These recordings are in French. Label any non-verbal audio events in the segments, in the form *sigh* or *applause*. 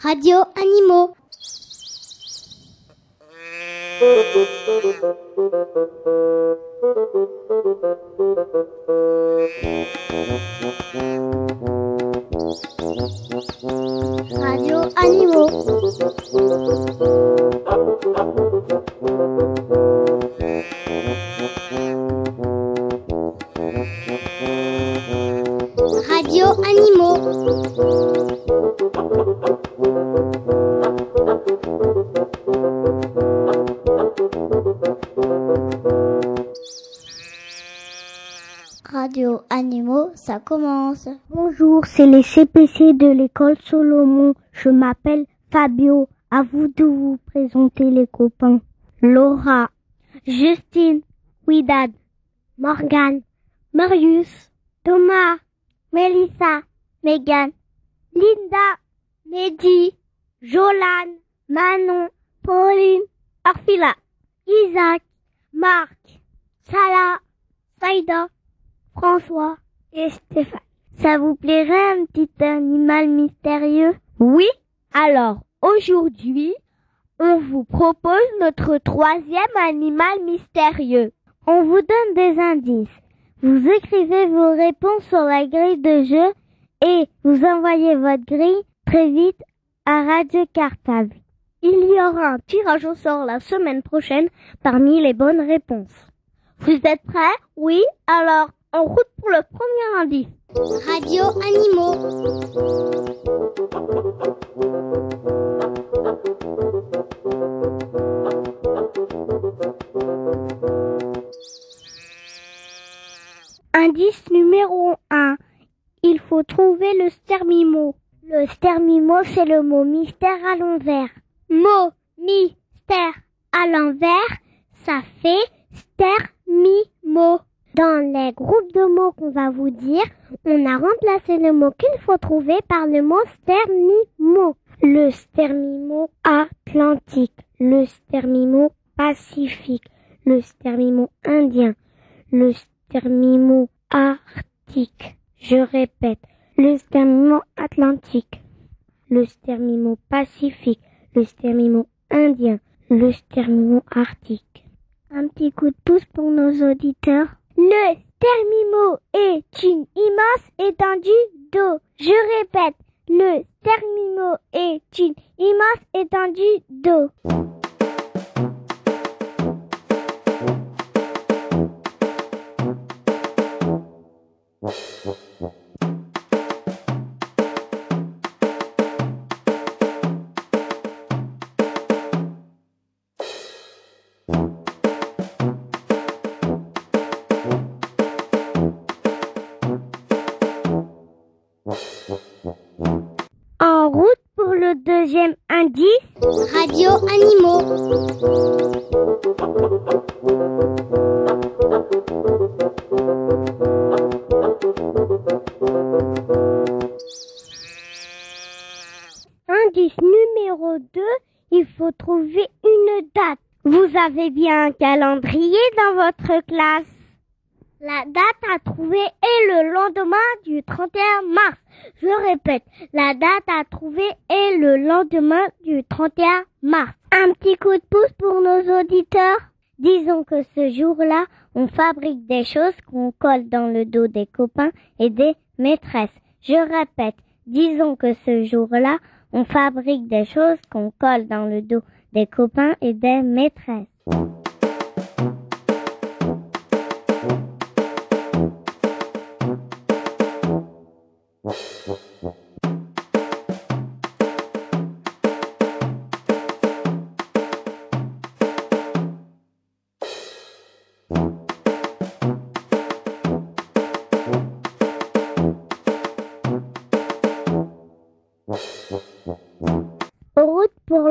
Radio Animaux. Radio Animaux. Radio Animaux, ça commence. Bonjour, c'est les CPC de l'école Solomon. Je m'appelle Fabio. À vous de vous présenter les copains. Laura, Justine, Widad, Morgan, Marius, Thomas, Melissa, Megan, Linda, Mehdi, Jolan, Manon, Pauline, Orphila, Isaac, Marc, Salah, Saïda, François et Stéphane. Ça vous plairait un petit animal mystérieux? Oui Alors, aujourd'hui, on vous propose notre troisième animal mystérieux. On vous donne des indices. Vous écrivez vos réponses sur la grille de jeu et vous envoyez votre grille très vite à Radio Cartable. Il y aura un tirage au sort la semaine prochaine parmi les bonnes réponses. Vous êtes prêts? Oui Alors, en route pour le premier indice. Radio Animaux. Indice numéro 1. Il faut trouver le stermimo. Le stermimo, c'est le mot mystère à l'envers. Mot mystère à l'envers, ça fait stermimo. Dans les groupes de mots qu'on va vous dire, on a remplacé le mot qu'il faut trouver par le mot stermimo. Le stermimo atlantique, le stermimo pacifique, le stermimo indien, le stermimo arctique. Je répète, le stermimo atlantique, le stermimo pacifique, le stermimo indien, le stermimo arctique. Un petit coup de pouce pour nos auditeurs. Le stermimo est une immense étendue d'eau. Je répète, le stermimo est une immense étendue d'eau. Numéro 2, il faut trouver une date. Vous avez bien un calendrier dans votre classe. La date à trouver est le lendemain du 31 mars. Je répète, la date à trouver est le lendemain du 31 mars. Un petit coup de pouce pour nos auditeurs. Disons que ce jour-là, on fabrique des choses qu'on colle dans le dos des copains et des maîtresses. Je répète, disons que ce jour-là, on fabrique des choses qu'on colle dans le dos des copains et des maîtresses.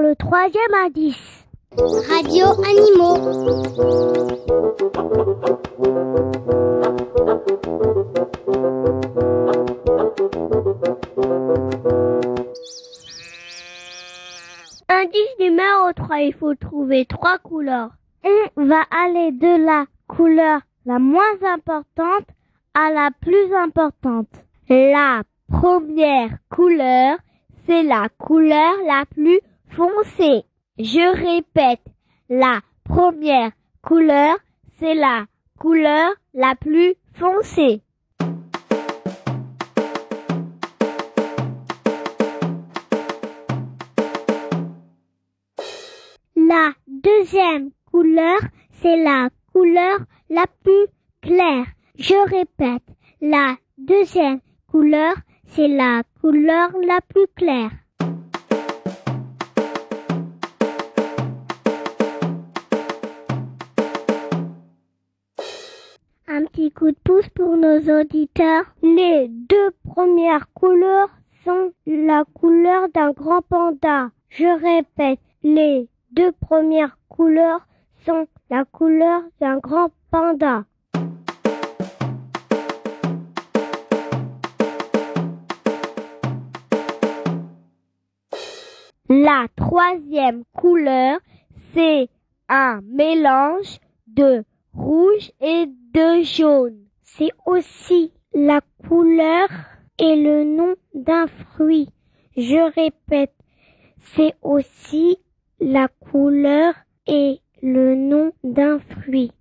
Le troisième indice. Radio Animaux. Indice numéro 3, il faut trouver trois couleurs. On va aller de la couleur la moins importante à la plus importante. La première couleur, c'est la couleur la plus foncée. Je répète, la première couleur, c'est la couleur la plus foncée. La deuxième couleur, c'est la couleur la plus claire. Je répète, la deuxième couleur, c'est la couleur la plus claire. Coup de pouce pour nos auditeurs. Les deux premières couleurs sont la couleur d'un grand panda. Je répète, les deux premières couleurs sont la couleur d'un grand panda. La troisième couleur, c'est un mélange de rouge et de jaune. C'est aussi la couleur et le nom d'un fruit. Je répète, c'est aussi la couleur et le nom d'un fruit.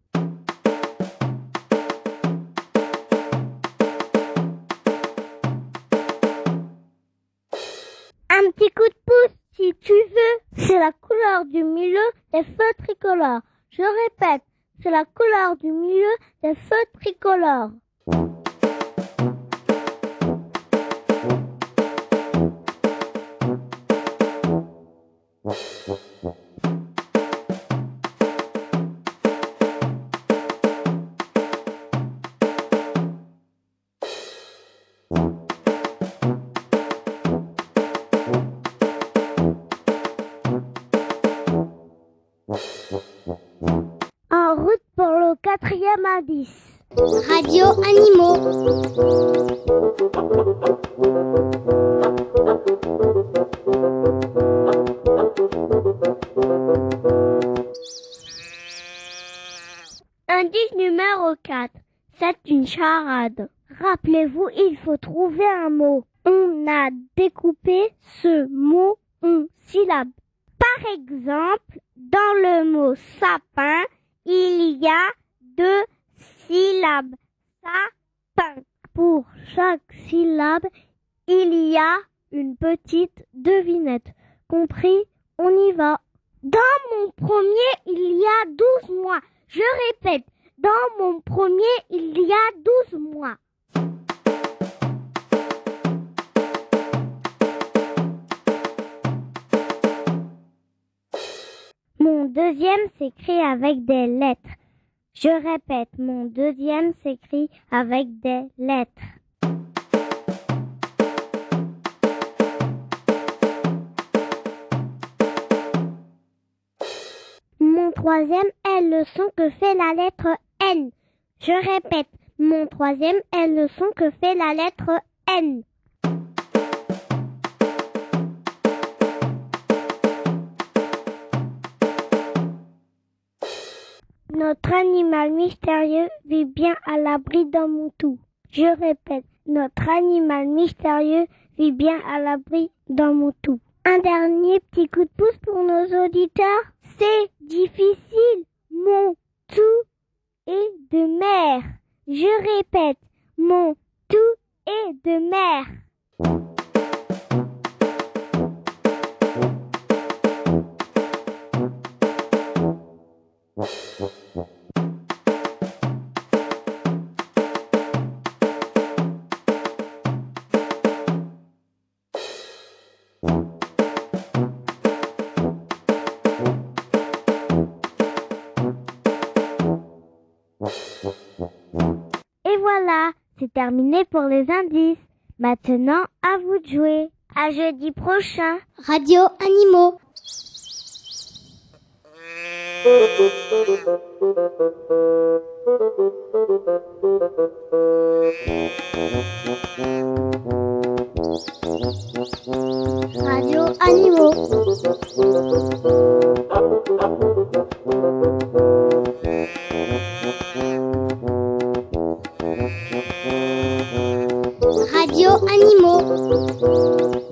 Un petit coup de pouce si tu veux. C'est la couleur du milieu des feux tricolores. Je répète, c'est la couleur du milieu des feux tricolores. 90. Radio Animaux. Indice numéro 4. C'est une charade. Rappelez-vous, il faut trouver un mot. On a découpé ce mot en syllabes. Par exemple, dans le mot sapin, il y a deux syllabes. Sapin. Pour chaque syllabe, il y a une petite devinette. Compris? On y va. Dans mon premier, il y a douze mois. Je répète, dans mon premier, il y a douze mois. Mon deuxième s'écrit avec des lettres. Je répète, mon deuxième s'écrit avec des lettres. Mon troisième est le son que fait la lettre N. Je répète, mon troisième est le son que fait la lettre N. Notre animal mystérieux vit bien à l'abri d'un moutou. Je répète, notre animal mystérieux vit bien à l'abri d'un moutou. Un dernier petit coup de pouce pour nos auditeurs. C'est difficile. Mon tout est de mer. Je répète, mon tout est de mer. Et voilà, c'est terminé pour les indices. Maintenant, à vous de jouer. À jeudi prochain. Radio Animaux. *laughs* Animaux. Radio Animaux.